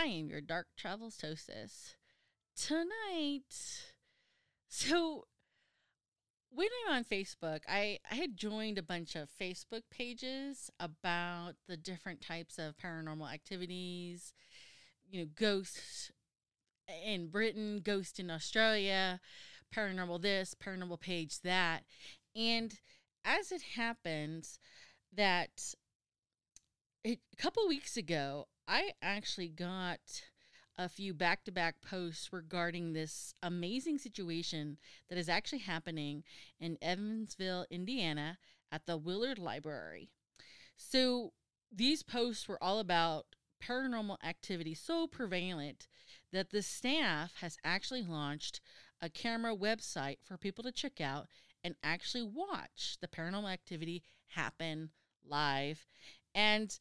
I am your Dark Travels hostess. Tonight, so when I'm on Facebook, I, I had joined a bunch of Facebook pages about the different types of paranormal activities, you know, ghosts in Britain, ghost in Australia, paranormal this, paranormal page that. And as it happens, that a couple weeks ago, I actually got a few back to back posts regarding this amazing situation that is actually happening in Evansville, Indiana at the Willard Library. So these posts were all about paranormal activity so prevalent that the staff has actually launched a camera website for people to check out and actually watch the paranormal activity happen live. And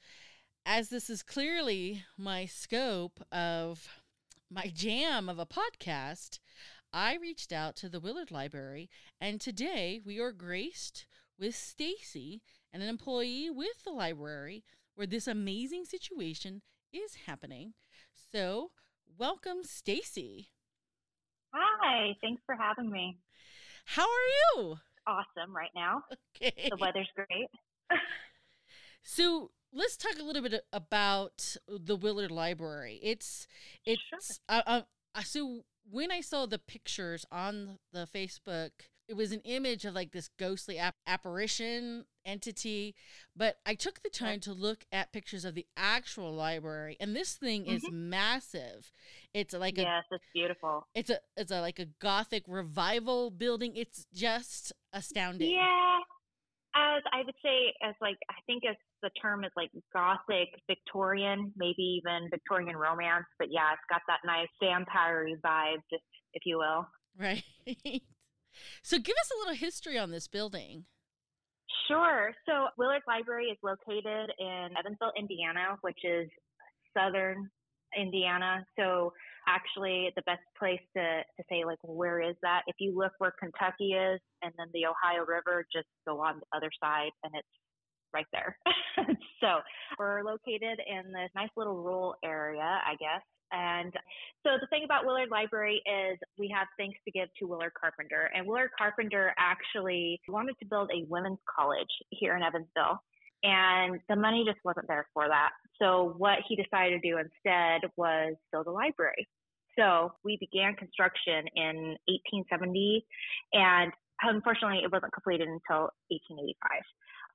as this is clearly my scope of my jam of a podcast, I reached out to the Willard Library, and today we are graced with Stacie, and an employee with the library, where this amazing situation is happening. So, welcome, Stacie. Hi, thanks for having me. How are you? Awesome right now. Okay. The weather's great. so, let's talk a little bit about the Willard Library. It's it's sure. uh, uh, so when I saw the pictures on the Facebook, it was an image of like this ghostly ap- apparition entity, but I took the time to look at pictures of the actual library, and this thing mm-hmm. is massive. It's like yes, a yes, it's beautiful. It's a it's a like a gothic revival building. It's just astounding. Yeah, as I would say, as like I think as the term is like gothic Victorian, maybe even Victorian romance. But yeah, it's got that nice vampire vibe, just if you will. Right. so give us a little history on this building. Sure. So Willard Library is located in Evansville, Indiana, which is southern Indiana. So actually the best place to, to say like where is that? If you look where Kentucky is and then the Ohio River, just go on the other side and it's right there. so we're located in this nice little rural area, I guess. And so the thing about Willard Library is we have thanks to give to Willard Carpenter. And Willard Carpenter actually wanted to build a women's college here in Evansville. And the money just wasn't there for that. So what he decided to do instead was build a library. So we began construction in 1870 and unfortunately it wasn't completed until 1885.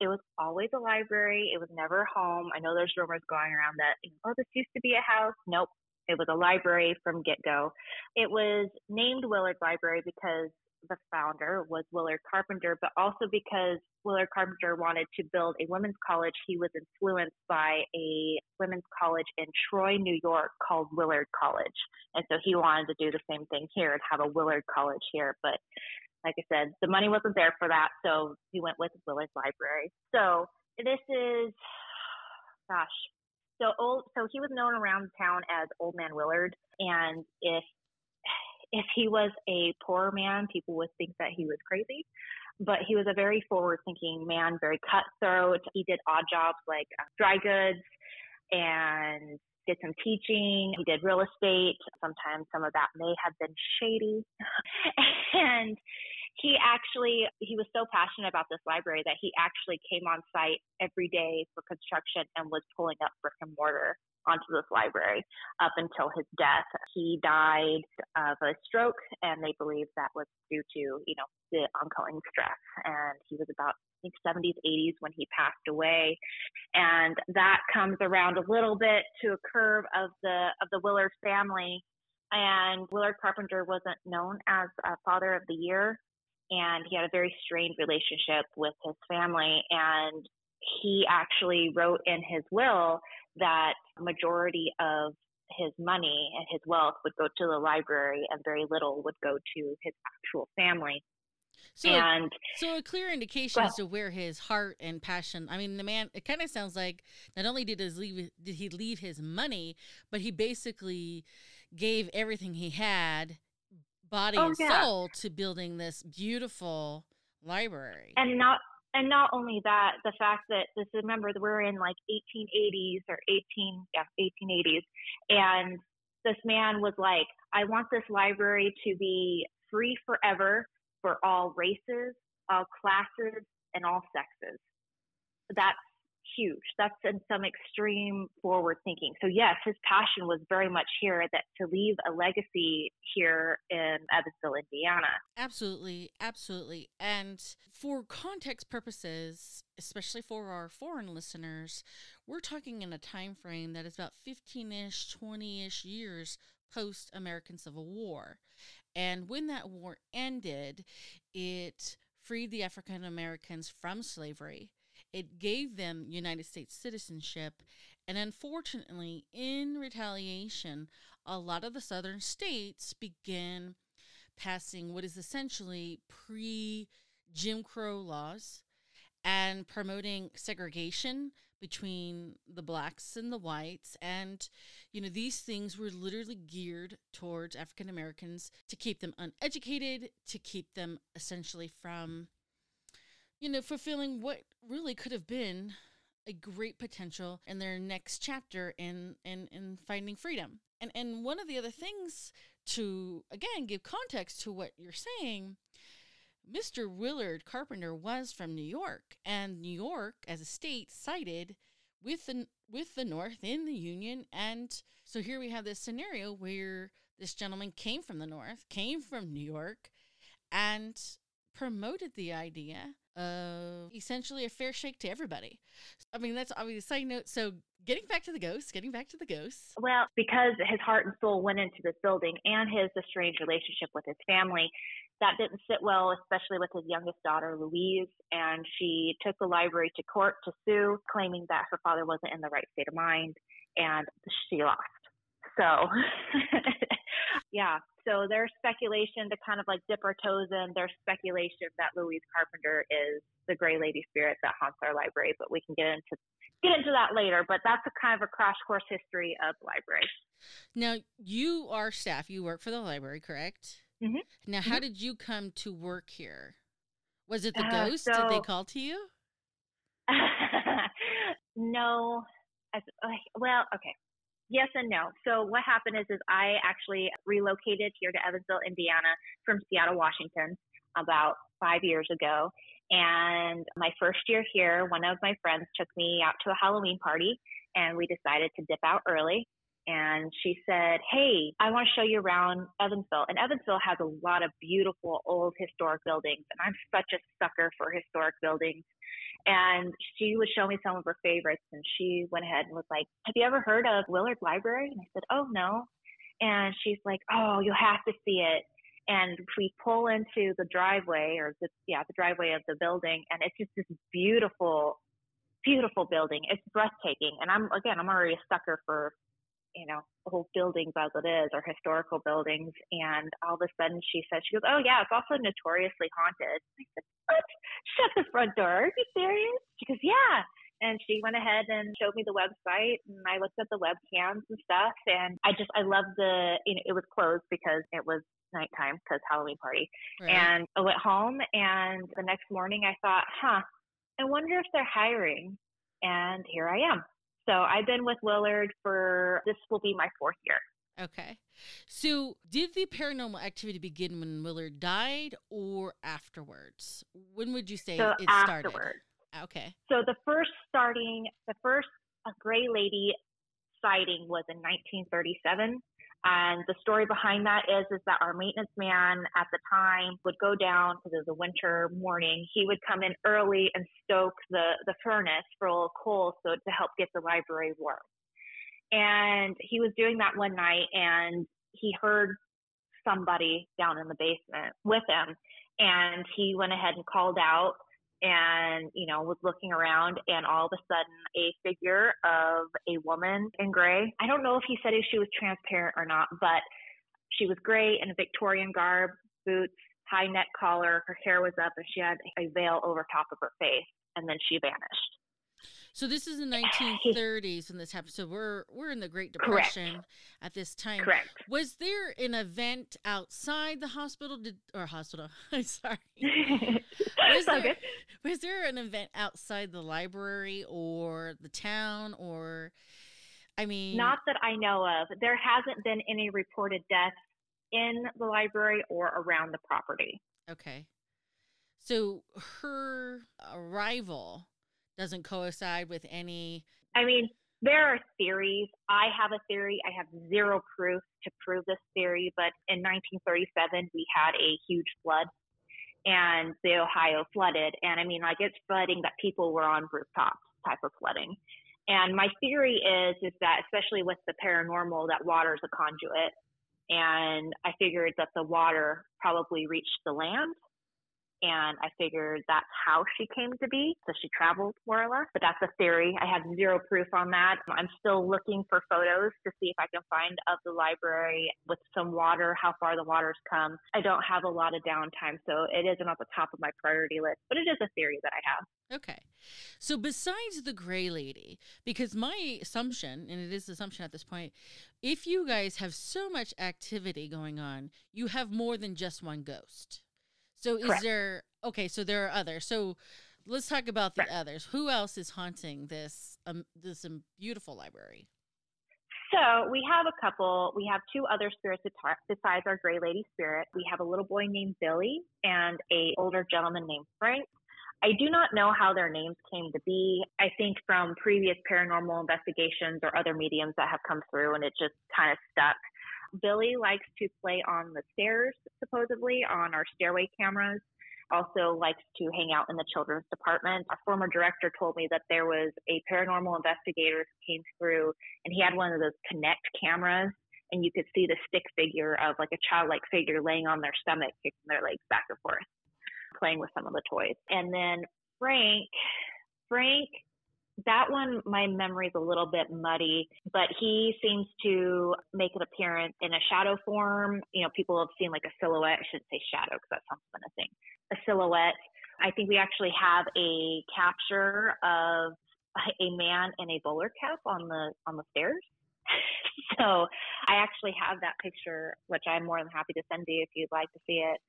It was always a library. It was never a home. I know there's rumors going around that, oh, this used to be a house. Nope. It was a library from get go. It was named Willard Library because the founder was Willard Carpenter, but also because Willard Carpenter wanted to build a women's college. He was influenced by a women's college in Troy, New York called Willard College. And so he wanted to do the same thing here and have a Willard College here. But like I said, the money wasn't there for that, so he went with Willard Library. So this is, gosh, so old. So he was known around town as Old Man Willard, and if if he was a poor man, people would think that he was crazy. But he was a very forward-thinking man, very cutthroat. He did odd jobs like uh, dry goods and did some teaching. He did real estate. Sometimes some of that may have been shady. and he actually he was so passionate about this library that he actually came on site every day for construction and was pulling up brick and mortar onto this library up until his death. He died of a stroke, and they believe that was due to, you know, the ongoing stress. And he was about, I think, 70s, 80s when he passed away. And that comes around a little bit to a curve of the of the Willard family. And Willard Carpenter wasn't known as a father of the year, and he had a very strained relationship with his family. And he actually wrote in his will that majority of his money and his wealth would go to the library and very little would go to his actual family. So, and so a clear indication well, as to where his heart and passion. I mean, the man. It kind of sounds like not only did his leave did he leave his money, but he basically gave everything he had, body oh, and yeah. soul, to building this beautiful library. And not and not only that, the fact that this remember we're in like 1880s or 18 yeah 1880s, and this man was like, I want this library to be free forever for all races, all classes, and all sexes. That's huge. That's in some extreme forward thinking. So yes, his passion was very much here that to leave a legacy here in Evansville, Indiana. Absolutely, absolutely. And for context purposes, especially for our foreign listeners, we're talking in a time frame that is about 15ish, 20ish years post American Civil War. And when that war ended, it freed the African Americans from slavery it gave them United States citizenship. And unfortunately, in retaliation, a lot of the southern states began passing what is essentially pre Jim Crow laws and promoting segregation between the blacks and the whites and you know these things were literally geared towards African Americans to keep them uneducated to keep them essentially from you know, fulfilling what really could have been a great potential in their next chapter in in in finding freedom. And and one of the other things to again give context to what you're saying, Mr. Willard Carpenter was from New York, and New York as a state sided with the with the North in the Union, and so here we have this scenario where this gentleman came from the North, came from New York, and promoted the idea of essentially a fair shake to everybody. I mean, that's obviously a side note. So, getting back to the ghosts, getting back to the ghosts. Well, because his heart and soul went into this building and his estranged relationship with his family, that didn't sit well, especially with his youngest daughter, Louise. And she took the library to court to sue, claiming that her father wasn't in the right state of mind, and she lost. So, yeah, so there's speculation to kind of like dip our toes in. There's speculation that Louise Carpenter is the Gray Lady spirit that haunts our library, but we can get into get into that later. But that's a kind of a crash course history of the library. Now you are staff. You work for the library, correct? Mm-hmm. Now, how mm-hmm. did you come to work here? Was it the uh, ghost? So, did they call to you? no. As, well, okay yes and no. So what happened is, is I actually relocated here to Evansville, Indiana from Seattle, Washington about five years ago. And my first year here, one of my friends took me out to a Halloween party and we decided to dip out early. And she said, Hey, I want to show you around Evansville. And Evansville has a lot of beautiful old historic buildings. And I'm such a sucker for historic buildings. And she would show me some of her favorites. And she went ahead and was like, Have you ever heard of Willard Library? And I said, Oh, no. And she's like, Oh, you'll have to see it. And we pull into the driveway or the, yeah, the driveway of the building. And it's just this beautiful, beautiful building. It's breathtaking. And I'm, again, I'm already a sucker for you know, old buildings as it is or historical buildings. And all of a sudden she said, she goes, Oh yeah, it's also notoriously haunted. I said, What? Shut the front door. Are you serious? She goes, Yeah. And she went ahead and showed me the website and I looked at the webcams and stuff. And I just, I love the, you know, it was closed because it was nighttime because Halloween party. Right. And I went home and the next morning I thought, huh, I wonder if they're hiring. And here I am. So I've been with Willard for this will be my fourth year. Okay. So, did the paranormal activity begin when Willard died or afterwards? When would you say so it afterwards. started? Okay. So the first starting, the first gray lady sighting was in 1937. And the story behind that is is that our maintenance man at the time would go down because it was a winter morning. He would come in early and stoke the the furnace full of coal so to help get the library warm. And he was doing that one night and he heard somebody down in the basement with him. And he went ahead and called out and, you know, was looking around and all of a sudden a figure of a woman in gray. I don't know if he said if she was transparent or not, but she was gray in a Victorian garb, boots, high neck collar, her hair was up and she had a veil over top of her face and then she vanished. So this is the 1930s when this happened. So we're we're in the Great Depression Correct. at this time. Correct. Was there an event outside the hospital did, or hospital? I'm sorry. All there-. Was there an event outside the library or the town or I mean Not that I know of. There hasn't been any reported deaths in the library or around the property. Okay. So her arrival doesn't coincide with any I mean, there are theories. I have a theory. I have zero proof to prove this theory, but in 1937, we had a huge flood and the Ohio flooded. And I mean, like it's flooding that people were on rooftops type of flooding. And my theory is, is that especially with the paranormal, that water is a conduit. And I figured that the water probably reached the land and I figured that's how she came to be. So she traveled more or less, but that's a theory. I have zero proof on that. I'm still looking for photos to see if I can find of the library with some water, how far the water's come. I don't have a lot of downtime, so it isn't at the top of my priority list, but it is a theory that I have. Okay. So besides the gray lady, because my assumption, and it is assumption at this point, if you guys have so much activity going on, you have more than just one ghost. So is Correct. there okay, so there are others. So let's talk about the others. Who else is haunting this um this um, beautiful library? So we have a couple. We have two other spirits besides our Gray Lady spirit. We have a little boy named Billy and a older gentleman named Frank. I do not know how their names came to be. I think from previous paranormal investigations or other mediums that have come through, and it just kind of stuck. Billy likes to play on the stairs, supposedly on our stairway cameras. Also likes to hang out in the children's department. A former director told me that there was a paranormal investigator who came through and he had one of those Kinect cameras, and you could see the stick figure of like a childlike figure laying on their stomach, kicking their legs back and forth, playing with some of the toys. And then Frank, Frank, that one, my memory's a little bit muddy, but he seems to make an appearance in a shadow form. You know, people have seen like a silhouette. I shouldn't say shadow because that sounds menacing. A thing. A silhouette. I think we actually have a capture of a man in a bowler cap on the on the stairs. so I actually have that picture, which I'm more than happy to send you if you'd like to see it.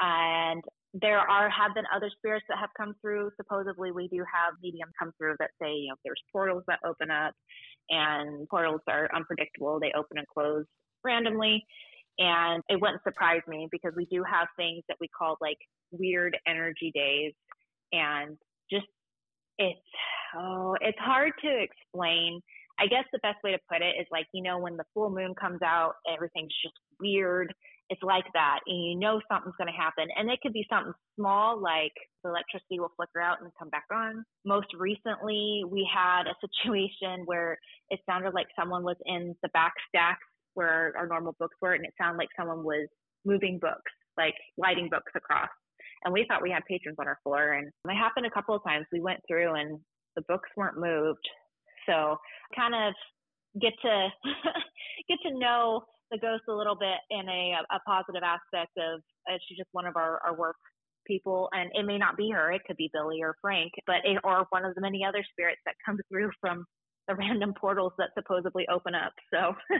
And there are have been other spirits that have come through. Supposedly, we do have mediums come through that say, you know, there's portals that open up, and portals are unpredictable. They open and close randomly. And it wouldn't surprise me because we do have things that we call like weird energy days, and just it's oh, it's hard to explain. I guess the best way to put it is like you know when the full moon comes out, everything's just weird. It's like that, and you know something's going to happen, and it could be something small like the electricity will flicker out and come back on. Most recently, we had a situation where it sounded like someone was in the back stacks where our normal books were, and it sounded like someone was moving books, like lighting books across. And we thought we had patrons on our floor, and it happened a couple of times. We went through, and the books weren't moved, so kind of get to get to know the ghost a little bit in a, a positive aspect of uh, she's just one of our, our work people and it may not be her it could be billy or frank but it, or one of the many other spirits that come through from the random portals that supposedly open up so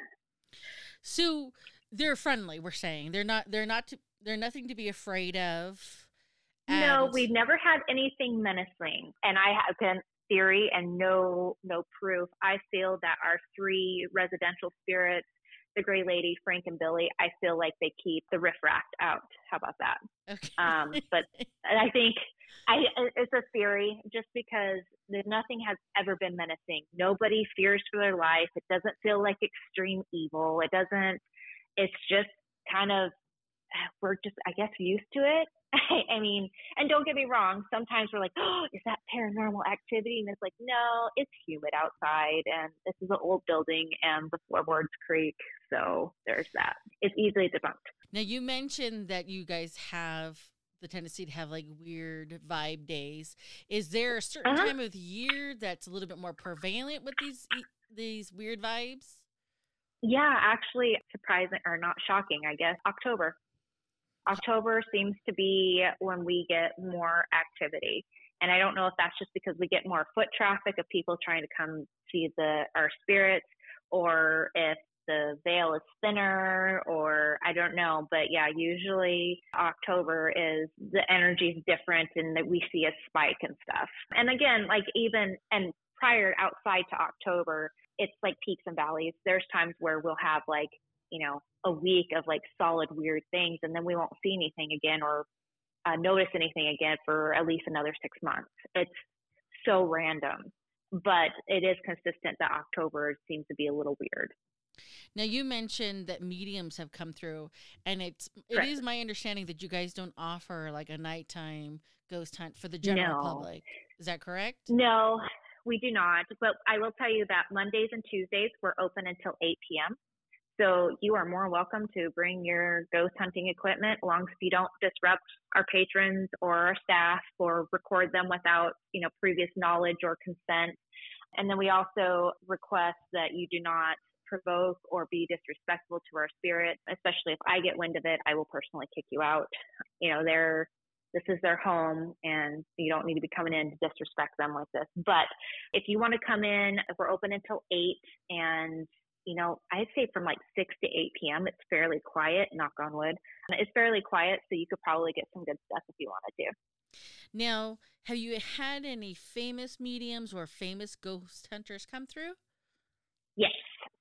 So they're friendly, we're saying. They're not they're not to, they're nothing to be afraid of. no we've never had anything menacing and i have been theory and no no proof i feel that our three residential spirits the Gray Lady, Frank and Billy, I feel like they keep the riffraff out. How about that? Okay. Um, but I think I it's a theory just because nothing has ever been menacing. Nobody fears for their life. It doesn't feel like extreme evil. It doesn't. It's just kind of we're just I guess used to it. I mean, and don't get me wrong, sometimes we're like, oh, is that paranormal activity? And it's like, no, it's humid outside, and this is an old building, and the floorboards creak. So there's that. It's easily debunked. Now, you mentioned that you guys have the tendency to have like weird vibe days. Is there a certain uh-huh. time of year that's a little bit more prevalent with these these weird vibes? Yeah, actually, surprising or not shocking, I guess. October. October seems to be when we get more activity. And I don't know if that's just because we get more foot traffic of people trying to come see the our spirits or if the veil is thinner or I don't know. But yeah, usually October is the energy is different and that we see a spike and stuff. And again, like even and prior outside to October, it's like peaks and valleys. There's times where we'll have like, you know, a week of like solid weird things and then we won't see anything again or uh, notice anything again for at least another six months. It's so random, but it is consistent that October seems to be a little weird. Now you mentioned that mediums have come through, and it's it is my understanding that you guys don't offer like a nighttime ghost hunt for the general no. public. Is that correct? No, we do not. But I will tell you that Mondays and Tuesdays we're open until 8 p.m. So you are more welcome to bring your ghost hunting equipment, as long as you don't disrupt our patrons or our staff or record them without, you know, previous knowledge or consent. And then we also request that you do not provoke or be disrespectful to our spirit, especially if I get wind of it, I will personally kick you out. You know, they're this is their home and you don't need to be coming in to disrespect them like this. But if you want to come in, we're open until eight and you know, I'd say from like 6 to 8 p.m., it's fairly quiet, knock on wood. It's fairly quiet, so you could probably get some good stuff if you wanted to. Now, have you had any famous mediums or famous ghost hunters come through? Yes.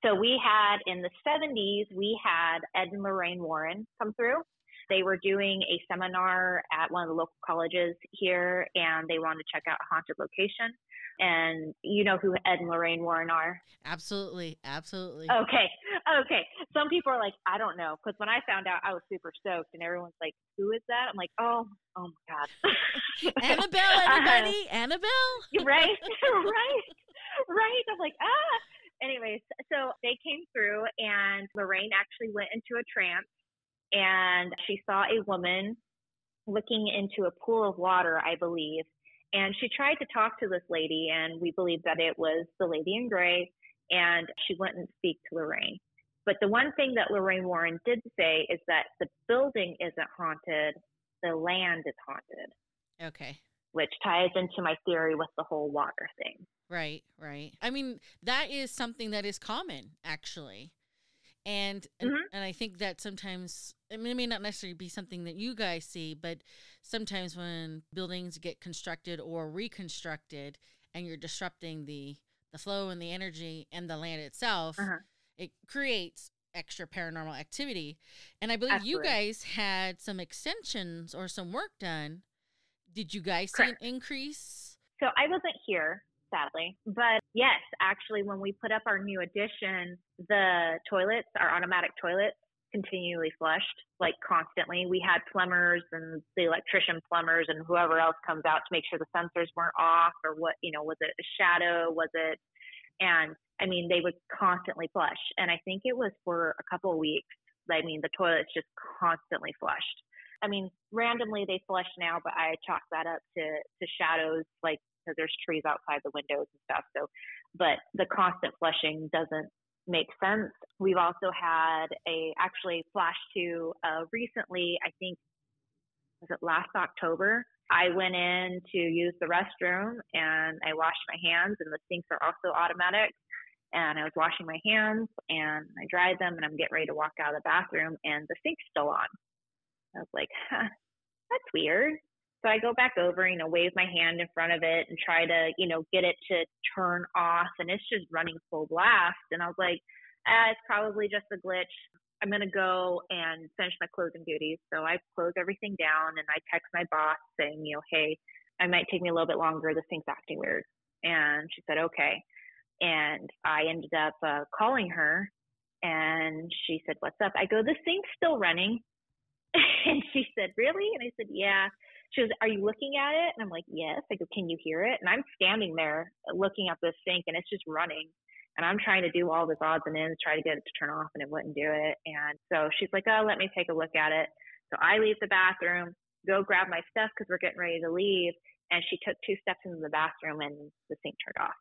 So we had in the 70s, we had Ed and Lorraine Warren come through. They were doing a seminar at one of the local colleges here, and they wanted to check out a haunted location. And you know who Ed and Lorraine Warren are? Absolutely, absolutely. Okay, okay. Some people are like, I don't know, because when I found out, I was super stoked, and everyone's like, "Who is that?" I'm like, "Oh, oh my god." Annabelle, everybody, uh, Annabelle. right, right, right. I'm like, ah. Anyways, so they came through, and Lorraine actually went into a trance and she saw a woman looking into a pool of water, I believe. And she tried to talk to this lady, and we believe that it was the lady in gray, and she wouldn't speak to Lorraine. But the one thing that Lorraine Warren did say is that the building isn't haunted, the land is haunted. Okay. Which ties into my theory with the whole water thing. Right, right. I mean, that is something that is common, actually and and, mm-hmm. and I think that sometimes I mean it may not necessarily be something that you guys see, but sometimes when buildings get constructed or reconstructed and you're disrupting the the flow and the energy and the land itself, uh-huh. it creates extra paranormal activity. And I believe Absolutely. you guys had some extensions or some work done. Did you guys Correct. see an increase? So I wasn't here sadly. But yes, actually, when we put up our new addition, the toilets, our automatic toilets, continually flushed, like constantly. We had plumbers and the electrician plumbers and whoever else comes out to make sure the sensors weren't off or what, you know, was it a shadow? Was it, and I mean, they would constantly flush. And I think it was for a couple of weeks. I mean, the toilets just constantly flushed. I mean, randomly they flush now, but I chalk that up to, to shadows like because there's trees outside the windows and stuff. So, but the constant flushing doesn't make sense. We've also had a actually flash to uh, recently, I think, was it last October? I went in to use the restroom and I washed my hands, and the sinks are also automatic. And I was washing my hands and I dried them, and I'm getting ready to walk out of the bathroom, and the sink's still on. I was like, huh, that's weird. So I go back over, you know, wave my hand in front of it and try to, you know, get it to turn off and it's just running full blast. And I was like, ah, it's probably just a glitch. I'm going to go and finish my closing duties. So I close everything down and I text my boss saying, you know, hey, I might take me a little bit longer. This thing's acting weird. And she said, okay. And I ended up uh, calling her and she said, what's up? I go, this thing's still running. and she said, really? And I said, yeah. She goes, are you looking at it? And I'm like, yes. I go, can you hear it? And I'm standing there looking at this sink and it's just running. And I'm trying to do all this odds and ends, try to get it to turn off, and it wouldn't do it. And so she's like, oh, let me take a look at it. So I leave the bathroom, go grab my stuff because we're getting ready to leave. And she took two steps into the bathroom and the sink turned off.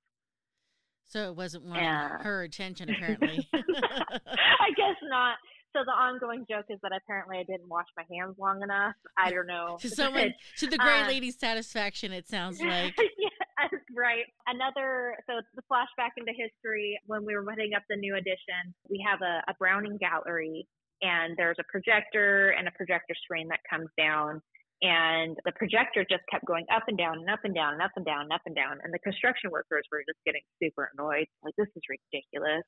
So it wasn't wanting yeah. her attention, apparently. I guess not. So the ongoing joke is that apparently I didn't wash my hands long enough. I don't know. To someone, to the great uh, lady's satisfaction, it sounds like. yeah, right. Another, so the flashback into history when we were putting up the new edition, we have a, a Browning gallery and there's a projector and a projector screen that comes down and the projector just kept going up and down and up and down and up and down and up and down. And the construction workers were just getting super annoyed. Like, this is ridiculous.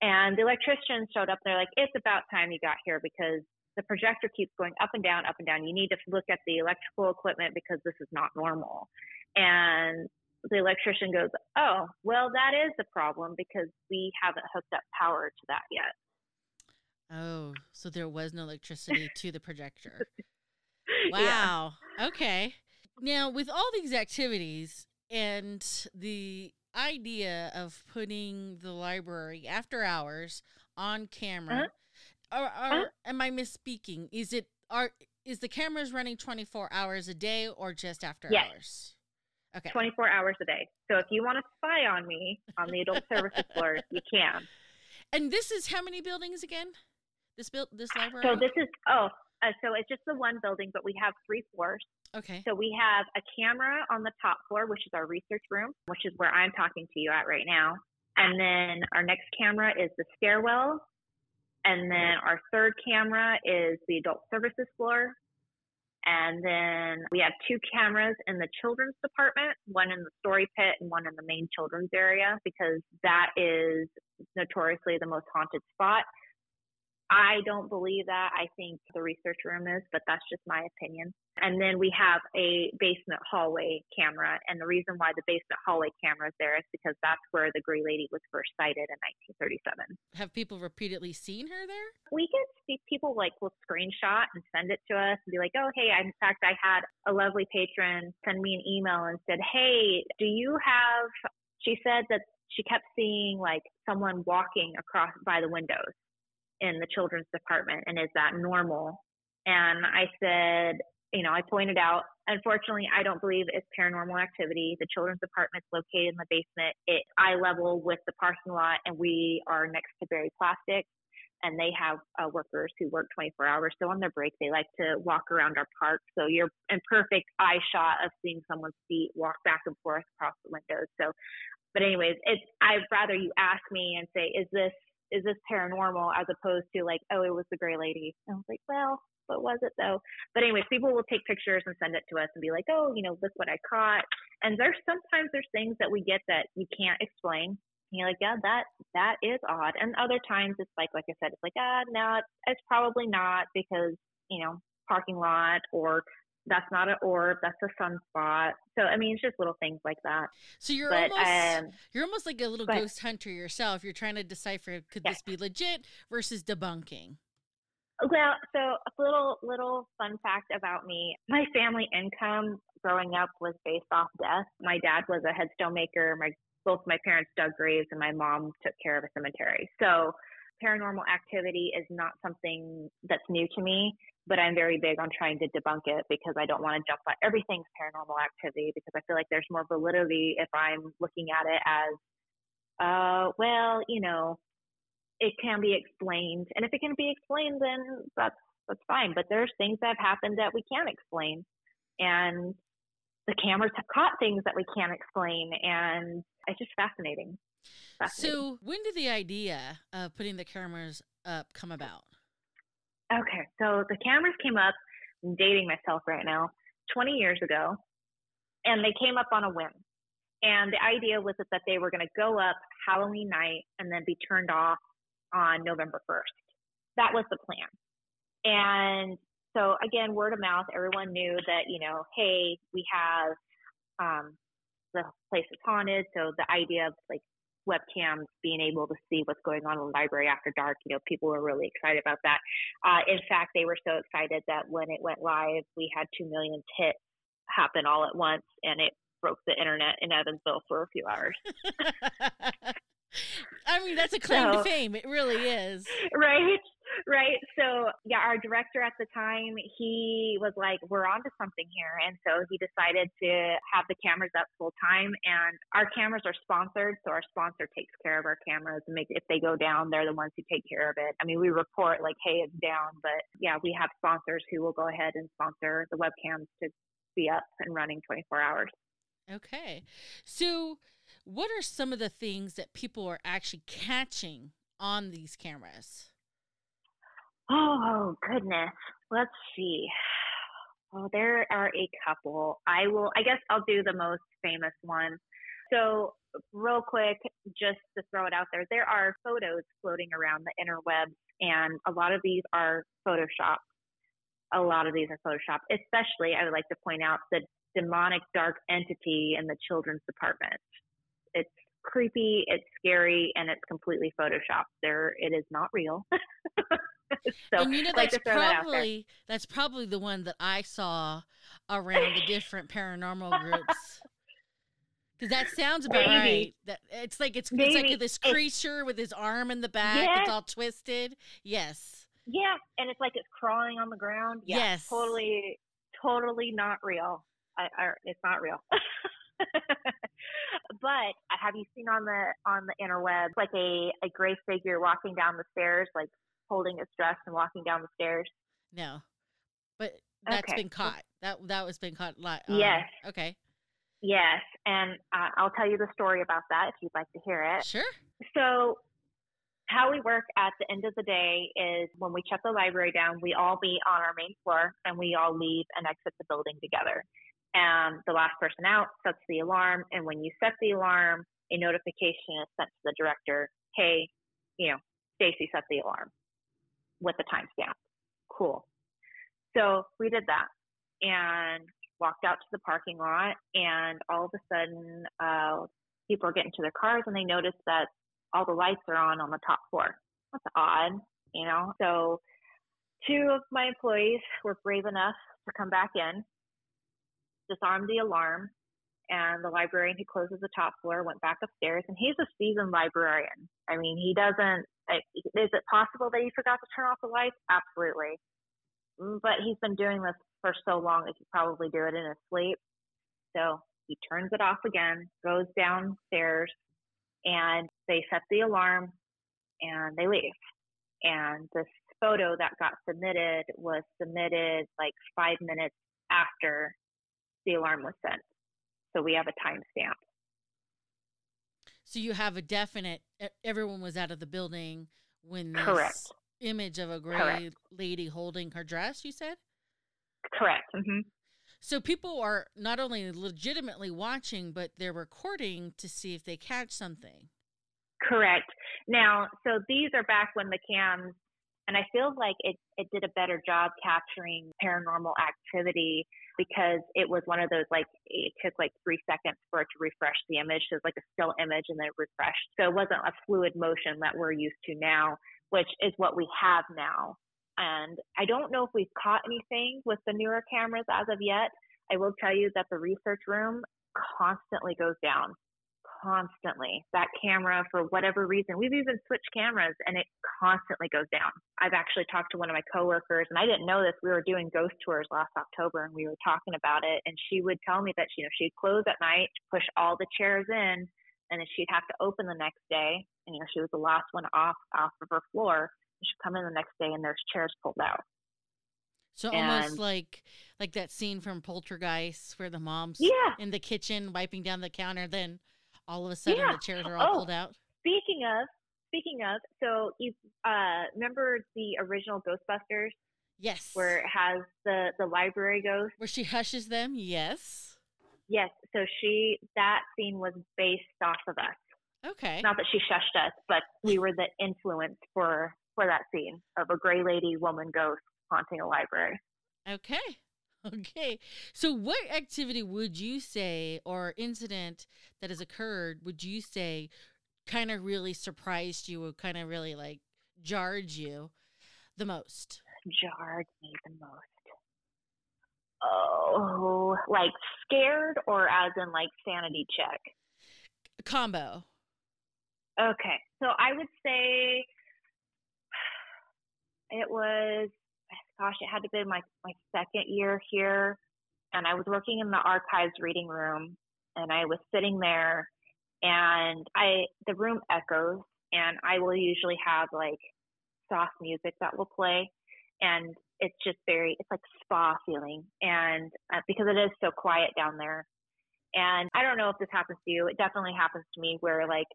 And the electrician showed up. And they're like, it's about time you got here because the projector keeps going up and down, up and down. You need to look at the electrical equipment because this is not normal. And the electrician goes, oh, well, that is the problem because we haven't hooked up power to that yet. Oh, so there was no electricity to the projector. Wow. Yeah. Okay. Now, with all these activities and the idea of putting the library after hours on camera, uh-huh. are, are uh-huh. am I misspeaking? Is it are is the cameras running 24 hours a day or just after yes. hours? Okay. 24 hours a day. So if you want to spy on me on the adult services floor, you can. And this is how many buildings again? This built this library. So this is oh uh, so it's just the one building, but we have three floors. Okay. So we have a camera on the top floor, which is our research room, which is where I'm talking to you at right now. And then our next camera is the stairwell. And then our third camera is the adult services floor. And then we have two cameras in the children's department, one in the story pit and one in the main children's area, because that is notoriously the most haunted spot. I don't believe that. I think the research room is, but that's just my opinion. And then we have a basement hallway camera. And the reason why the basement hallway camera is there is because that's where the Gray Lady was first sighted in 1937. Have people repeatedly seen her there? We get people like will screenshot and send it to us and be like, oh, hey, in fact, I had a lovely patron send me an email and said, hey, do you have, she said that she kept seeing like someone walking across by the windows in the children's department and is that normal? And I said, you know, I pointed out, unfortunately, I don't believe it's paranormal activity. The children's department is located in the basement, it eye level with the parking lot, and we are next to Berry Plastics. And they have uh, workers who work 24 hours. So on their break, they like to walk around our park. So you're in perfect eye shot of seeing someone's feet walk back and forth across the windows. So, but anyways, it's I'd rather you ask me and say, is this is this paranormal as opposed to like, oh, it was the gray lady. And I was like, well, what was it though? But anyways, people will take pictures and send it to us and be like, oh, you know, look what I caught. And there's sometimes there's things that we get that you can't explain. And you're like, yeah, that that is odd. And other times it's like, like I said, it's like, ah, no, it's, it's probably not because you know parking lot or that's not an orb that's a sunspot so i mean it's just little things like that so you're but, almost um, you're almost like a little ghost hunter yourself you're trying to decipher could yeah. this be legit versus debunking well so a little little fun fact about me. My family income growing up was based off death. My dad was a headstone maker. My both my parents dug graves and my mom took care of a cemetery. So paranormal activity is not something that's new to me but I'm very big on trying to debunk it because I don't want to jump on everything's paranormal activity because I feel like there's more validity if I'm looking at it as, uh, well, you know, it can be explained, and if it can be explained, then that's that's fine. But there's things that have happened that we can't explain, and the cameras have caught things that we can't explain, and it's just fascinating. fascinating. So, when did the idea of putting the cameras up come about? Okay, so the cameras came up, I'm dating myself right now, 20 years ago, and they came up on a whim. And the idea was that they were going to go up Halloween night and then be turned off on November 1st. That was the plan. And so again, word of mouth, everyone knew that, you know, hey, we have um, the place is haunted. So the idea of like webcams being able to see what's going on in the library after dark, you know, people were really excited about that. Uh, in fact, they were so excited that when it went live, we had 2 million hits happen all at once and it broke the internet in Evansville for a few hours. I mean, that's a claim so, to fame. It really is. Right. Right. So, yeah, our director at the time, he was like, we're on to something here. And so he decided to have the cameras up full time. And our cameras are sponsored. So our sponsor takes care of our cameras and make, if they go down, they're the ones who take care of it. I mean, we report like, hey, it's down. But yeah, we have sponsors who will go ahead and sponsor the webcams to be up and running 24 hours. Okay. So, what are some of the things that people are actually catching on these cameras? Oh, goodness. Let's see. Oh, there are a couple. I will, I guess I'll do the most famous one. So, real quick, just to throw it out there, there are photos floating around the interwebs, and a lot of these are Photoshop. A lot of these are Photoshop, especially, I would like to point out the demonic dark entity in the children's department. It's creepy, it's scary, and it's completely photoshopped. There, it is not real. so, and you know that's like probably that that's probably the one that I saw around the different paranormal groups. Because that sounds about Maybe. right. That it's like it's, it's like this creature it's, with his arm in the back. Yes. It's all twisted. Yes. Yeah, and it's like it's crawling on the ground. Yeah, yes. Totally, totally not real. I, I, it's not real. but have you seen on the on the interweb like a a gray figure walking down the stairs, like holding its dress and walking down the stairs? No, but that's okay. been caught. That that was been caught. Um, yes. Okay. Yes, and uh, I'll tell you the story about that if you'd like to hear it. Sure. So how we work at the end of the day is when we shut the library down, we all meet on our main floor and we all leave and exit the building together and the last person out sets the alarm. And when you set the alarm, a notification is sent to the director, hey, you know, Stacie set the alarm with the timestamp. Cool. So we did that and walked out to the parking lot, and all of a sudden, uh, people are getting to their cars and they notice that all the lights are on on the top floor. That's odd, you know? So two of my employees were brave enough to come back in disarmed the alarm, and the librarian who closes the top floor went back upstairs. And he's a seasoned librarian. I mean, he doesn't. Is it possible that he forgot to turn off the lights? Absolutely. But he's been doing this for so long that he probably do it in his sleep. So he turns it off again, goes downstairs, and they set the alarm and they leave. And this photo that got submitted was submitted like five minutes after the alarm was sent. So we have a timestamp. So you have a definite. Everyone was out of the building when this Correct. image of a gray Correct. lady holding her dress. You said. Correct. Mm-hmm. So people are not only legitimately watching, but they're recording to see if they catch something. Correct. Now, so these are back when the cams, and I feel like it, it did a better job capturing paranormal activity because it was one of those like it took like three seconds for it to refresh the image. So it was like a still image and then it refreshed. So it wasn't a fluid motion that we're used to now, which is what we have now. And I don't know if we've caught anything with the newer cameras as of yet. I will tell you that the research room constantly goes down constantly. That camera, for whatever reason, we've even switched cameras and it constantly goes down. I've actually talked to one of my coworkers, and I didn't know this. We were doing ghost tours last October and we were talking about it. And she would tell me that, you know, she'd close at night, push all the chairs in, and then she'd have to open the next day. And, you know, she was the last one off, off of her floor. She'd come in the next day and there's chairs pulled out. So and, almost like like that scene from Poltergeist where the mom's yeah. in the kitchen wiping down the counter, then all of a sudden yeah. the chairs are all oh, pulled out. Speaking of, speaking of, so you uh, remember the original Ghostbusters? Yes. Where it has the the library ghost. Where she hushes them. Yes. Yes. So she that scene was based off of us. Okay. Not that she shushed us, but we were the influence for for that scene of a gray lady woman ghost haunting a library. Okay. Okay. So, what activity would you say, or incident that has occurred, would you say kind of really surprised you or kind of really like jarred you the most? Jarred me the most. Oh, like scared or as in like sanity check? Combo. Okay. So I would say it was, gosh, it had to be my, my second year here. And I was working in the archives reading room and I was sitting there and I, the room echoes and I will usually have like soft music that will play and it's just very, it's like spa feeling. And uh, because it is so quiet down there. And I don't know if this happens to you. It definitely happens to me where like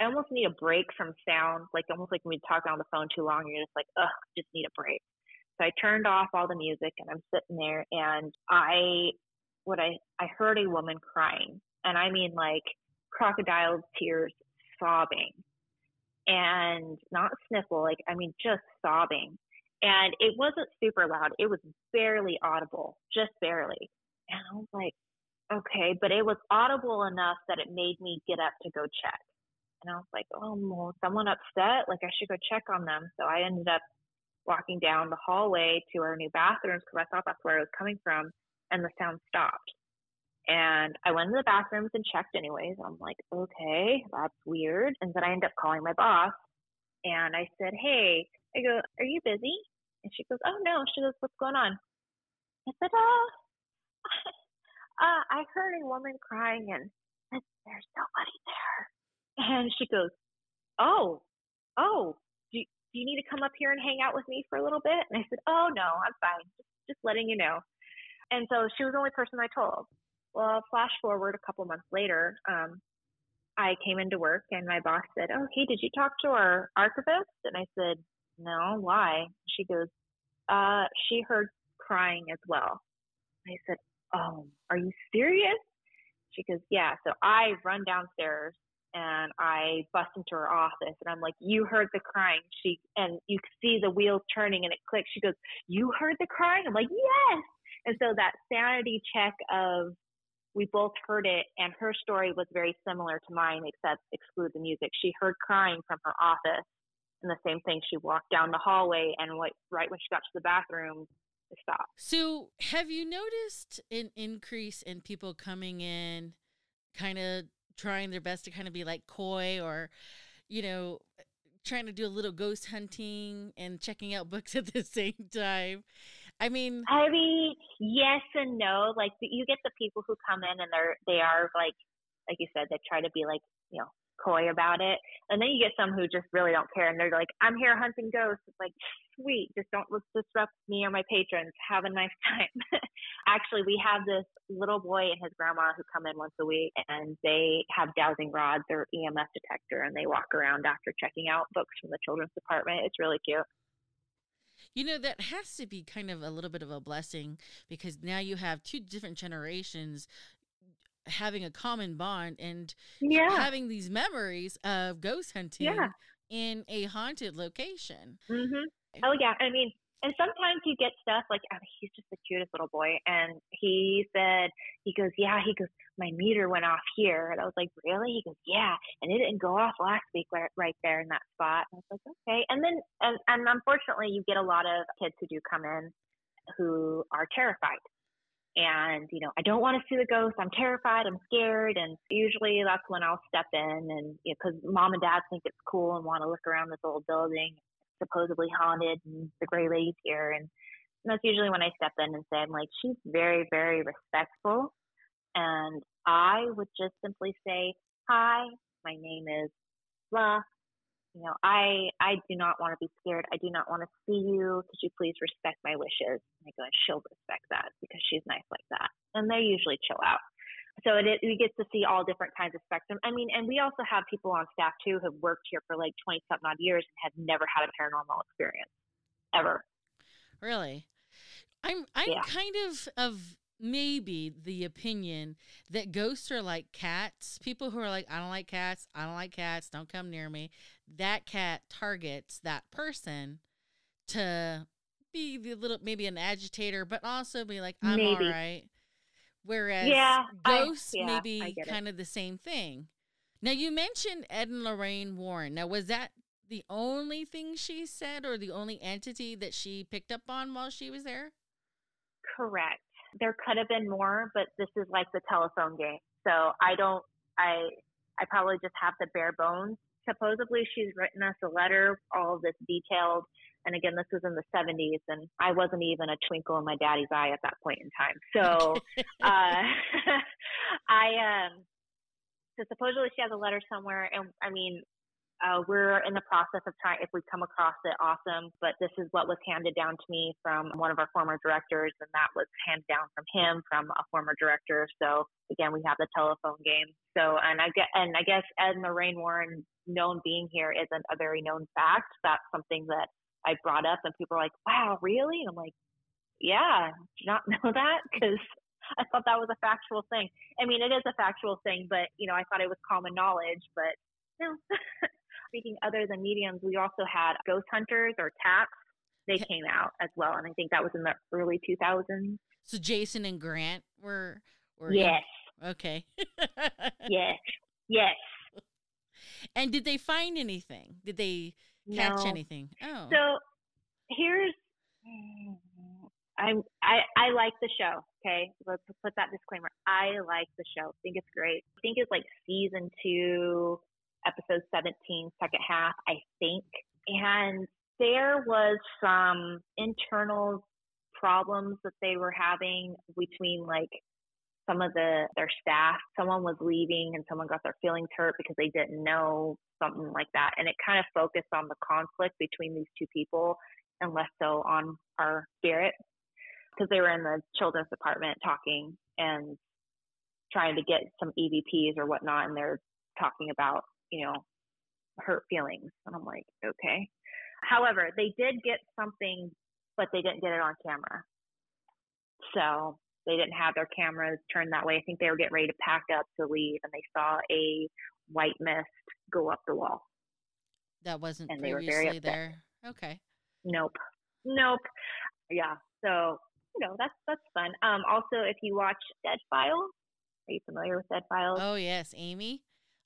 I almost need a break from sound, like almost like when you talk on the phone too long, you're just like, ugh, just need a break. So I turned off all the music and I'm sitting there and I, what I, I heard a woman crying and I mean like crocodile tears sobbing and not sniffle, like, I mean, just sobbing. And it wasn't super loud. It was barely audible, just barely. And I was like, okay, but it was audible enough that it made me get up to go check. And I was like, oh, well, someone upset? Like, I should go check on them. So I ended up walking down the hallway to our new bathrooms because I thought that's where it was coming from. And the sound stopped. And I went to the bathrooms and checked anyways. I'm like, okay, that's weird. And then I end up calling my boss and I said, hey, I go, are you busy? And she goes, oh no. She goes, what's going on? I said, oh, uh, I heard a woman crying and there's nobody there. And she goes, Oh, oh, do, you need to come up here and hang out with me for a little bit? And I said, Oh, no, I'm fine. Just, just letting you know. And so she was the only person I told. Well, flash forward a couple months later, um, I came into work and my boss said, Oh, hey, did you talk to our archivist? And I said, No, why? She goes, uh, she heard crying as well. I said, Oh, are you serious? She goes, Yeah. So I run downstairs and I bust into her office and I'm like, You heard the crying. She and you see the wheels turning and it clicks. She goes, You heard the crying? I'm like, Yes. And so that sanity check of we both heard it and her story was very similar to mine except exclude the music. She heard crying from her office and the same thing. She walked down the hallway and what right when she got to the bathroom, it stopped. So have you noticed an increase in people coming in kind of trying their best to kind of be like coy or, you know, trying to do a little ghost hunting and checking out books at the same time. I mean, I mean, yes and no. Like you get the people who come in and they're they are like, like you said, they try to be like, you know, coy about it. And then you get some who just really don't care and they're like, I'm here hunting ghosts. It's like, sweet, just don't disrupt me or my patrons. Have a nice time. Actually, we have this little boy and his grandma who come in once a week and they have dowsing rods or EMF detector and they walk around after checking out books from the children's department. It's really cute. You know, that has to be kind of a little bit of a blessing because now you have two different generations having a common bond and yeah. having these memories of ghost hunting yeah. in a haunted location. Mm-hmm. Oh yeah, I mean, and sometimes you get stuff like mean, he's just the cutest little boy, and he said he goes, yeah, he goes, my meter went off here, and I was like, really? He goes, yeah, and it didn't go off last week right, right there in that spot. And I was like, okay, and then and, and unfortunately, you get a lot of kids who do come in who are terrified and you know i don't want to see the ghost i'm terrified i'm scared and usually that's when i'll step in and because you know, mom and dad think it's cool and want to look around this old building supposedly haunted and the gray lady's here and, and that's usually when i step in and say i'm like she's very very respectful and i would just simply say hi my name is blah you know, I I do not want to be scared. I do not want to see you. Could you please respect my wishes? And I go, and she'll respect that because she's nice like that. And they usually chill out. So it, we get to see all different kinds of spectrum. I mean, and we also have people on staff too who have worked here for like 20 something odd years and have never had a paranormal experience ever. Really? I'm I'm yeah. kind of of maybe the opinion that ghosts are like cats. People who are like, I don't like cats, I don't like cats, don't come near me. That cat targets that person to be the little maybe an agitator, but also be like, I'm Maybe. all right. Whereas Yeah, I- ghosts yeah, may be get it. kind of the same thing. Now you mentioned Ed and Lorraine Warren. Now was that the only thing she said or the only entity that she picked up on while she was there? Correct. There could have been more, but this is like the telephone game. So I don't. I I probably just have the bare bones. Supposedly, she's written us a letter, all of this detailed. And again, this was in the 70s, and I wasn't even a twinkle in my daddy's eye at that point in time. So uh, I um so supposedly she has a letter somewhere and I mean uh, we're in the process of trying if we come across it awesome but this is what was handed down to me from one of our former directors and that was handed down from him from a former director so again we have the telephone game so and I get and I guess Ed and Lorraine Warren known being here isn't a very known fact that's something that I brought up and people are like wow really and I'm like yeah, did you not know that? Because I thought that was a factual thing. I mean, it is a factual thing, but you know, I thought it was common knowledge. But no. Speaking other than mediums, we also had ghost hunters or TAPS. They came out as well, and I think that was in the early 2000s. So Jason and Grant were were Yes, okay. yes, yes. And did they find anything? Did they catch No. anything? Oh. So here's I'm I, I like the show. Okay, let's put that disclaimer. I like the show. I think it's great. I think it's like season two, episode 17, second half. I think, and there was some internal problems that they were having between like some of the their staff. Someone was leaving and someone got their feelings hurt because they didn't know something like that, and it kind of focused on the conflict between these two people and less so on our spirit because they were in the children's department talking and trying to get some EVPs or whatnot, and they're talking about you know hurt feelings, and I'm like, okay. However, they did get something, but they didn't get it on camera, so they didn't have their cameras turned that way. I think they were getting ready to pack up to leave, and they saw a white mist go up the wall. that wasn't and they were very previously there. Okay. Nope. Nope. Yeah. So, you know, that's that's fun. Um also if you watch Dead Files, are you familiar with Dead Files? Oh yes, Amy.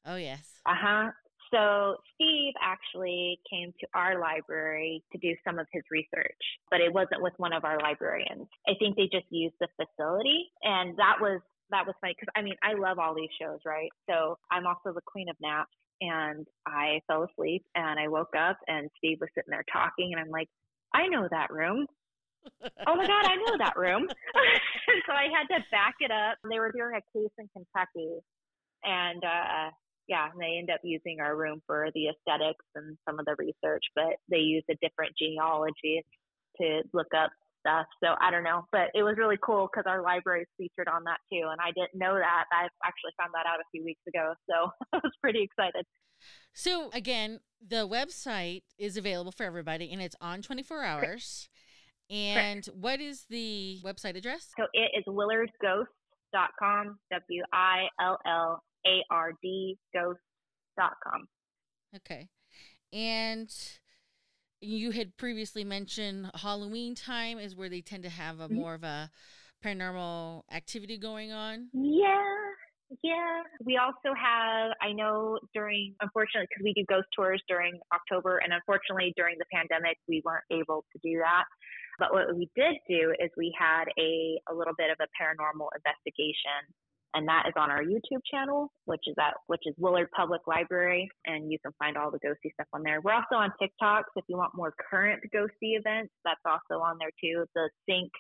Oh yes. Uh-huh. So Steve actually came to our library to do some of his research, but it wasn't with one of our librarians. I think they just used the facility and that was that was funny because I mean I love all these shows, right? So I'm also the queen of naps and I fell asleep and I woke up and Steve was sitting there talking and I'm like, I know that room. oh my god, I know that room. so I had to back it up. They were doing a case in Kentucky, and uh, yeah, and they end up using our room for the aesthetics and some of the research, but they use a different genealogy to look up stuff. So I don't know, but it was really cool because our library is featured on that too, and I didn't know that. I actually found that out a few weeks ago, so I was pretty excited. So again, the website is available for everybody and it's on 24 hours. And what is the website address? So it is willardghost.com, W I L L A R D ghost.com. Okay. And you had previously mentioned Halloween time is where they tend to have a Mhm. more of a paranormal activity going on. Yeah, yeah. We also have, I know during, unfortunately, because we do ghost tours during October, and unfortunately during the pandemic, we weren't able to do that. But what we did do is we had a, a little bit of a paranormal investigation, and that is on our YouTube channel, which is at which is Willard Public Library, and you can find all the ghosty stuff on there. We're also on TikTok, so if you want more current ghosty events, that's also on there too. The Kinect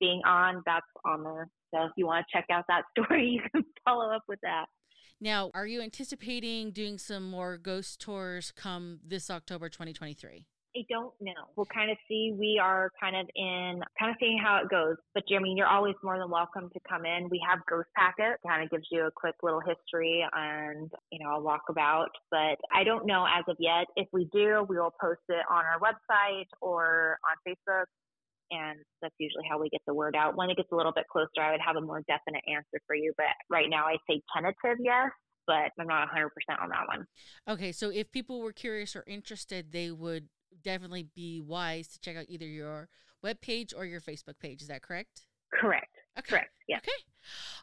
being on, that's on there. So if you want to check out that story, you can follow up with that. Now, are you anticipating doing some more ghost tours come this October 2023? I don't know. We'll kind of see. We are kind of in, kind of seeing how it goes. But I you're always more than welcome to come in. We have Ghost Packet, kind of gives you a quick little history and you know a walkabout. But I don't know as of yet. If we do, we will post it on our website or on Facebook. and that's usually how we get the word out. When it gets a little bit closer, I would have a more definite answer for you. But right now, I say tentative yes, but I'm not 100% on that one. Okay, so if people were curious or interested, they would definitely be wise to check out either your web page or your Facebook page. Is that correct? Correct. Okay. Correct. Yeah. Okay.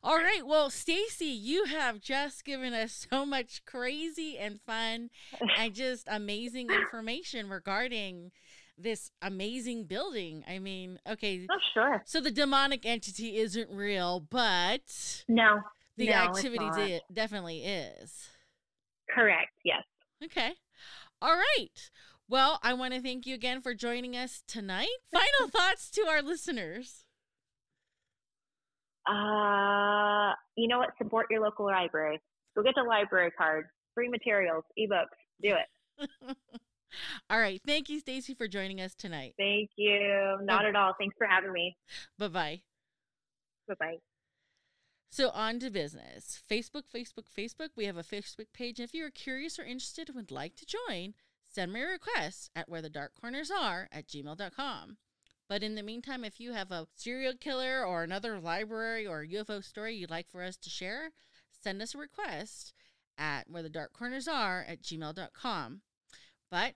All right. Well, Stacie, you have just given us so much crazy and fun and just amazing information regarding this amazing building. I mean, okay. Oh, sure. So the demonic entity isn't real, but No. the No, activity de- definitely is. Correct. Yes. Okay. All right. Well, I want to thank you again for joining us tonight. Final thoughts to our listeners. Uh, you know what? Support your local library. Go get the library card, free materials, ebooks. Do it. all right. Thank you, Stacie, for joining us tonight. Thank you. Not at all. Thanks for having me. Bye bye. Bye bye. So on to business. Facebook, Facebook, Facebook. We have a Facebook page. If you're curious or interested and would like to join, send me a request at where the dark corners are at gmail.com. But in the meantime, if you have a serial killer or another library or UFO story you'd like for us to share, send us a request at where the dark corners are at gmail.com. But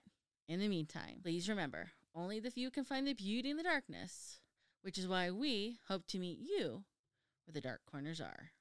in the meantime, please remember only the few can find the beauty in the darkness, which is why we hope to meet you where the dark corners are.